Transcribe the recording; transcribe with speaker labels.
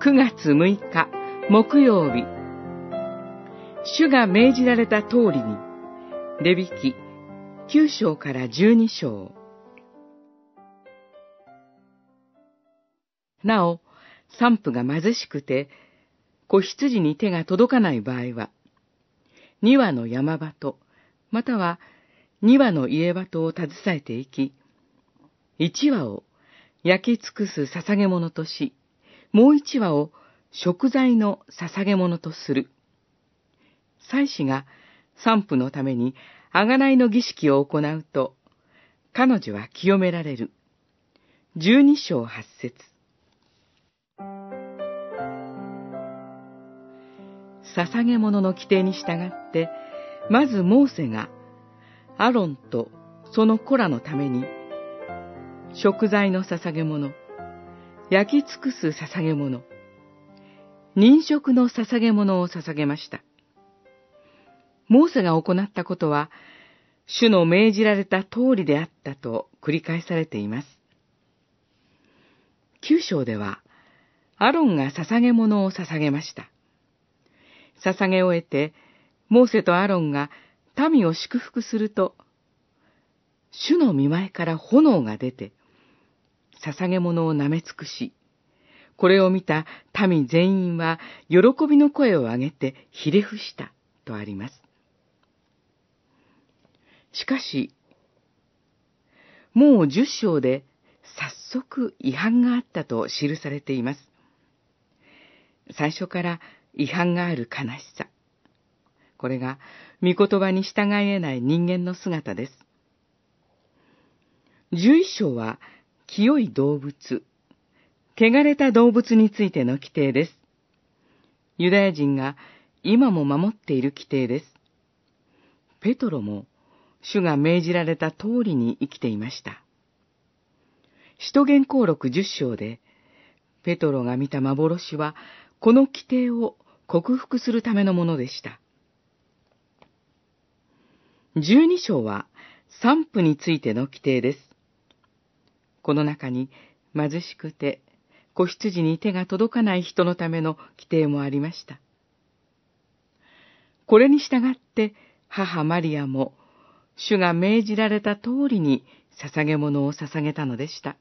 Speaker 1: 9月6日木曜日。主が命じられた通りにレビキ9章から12章。なお散布が貧しくて子羊に手が届かない場合は2羽の山鳩または2羽の家鳩を携えていき1羽を焼き尽くす捧げ物としもう一羽を食材の捧げ物とする。祭司が散布のために贖いの儀式を行うと、彼女は清められる。十二章八節捧げ物の規定に従って、まずモーセが、アロンとその子らのために、食材の捧げ物、焼き尽くす捧げ物、認食の捧げ物を捧げました。モーセが行ったことは、主の命じられた通りであったと繰り返されています。九章では、アロンが捧げ物を捧げました。捧げ終えて、モーセとアロンが民を祝福すると、主の見前から炎が出て、捧げ物を舐め尽くし、これを見た民全員は喜びの声を上げてひれ伏したとあります。しかし、もう十章で早速違反があったと記されています。最初から違反がある悲しさ。これが御言葉に従えない人間の姿です。十一章は清い動物、汚れた動物についての規定です。ユダヤ人が今も守っている規定です。ペトロも主が命じられた通りに生きていました。使徒言行録十章で、ペトロが見た幻は、この規定を克服するためのものでした。十二章は、散布についての規定です。この中に貧しくて子羊に手が届かない人のための規定もありました。これに従って母マリアも主が命じられた通りに捧げ物を捧げたのでした。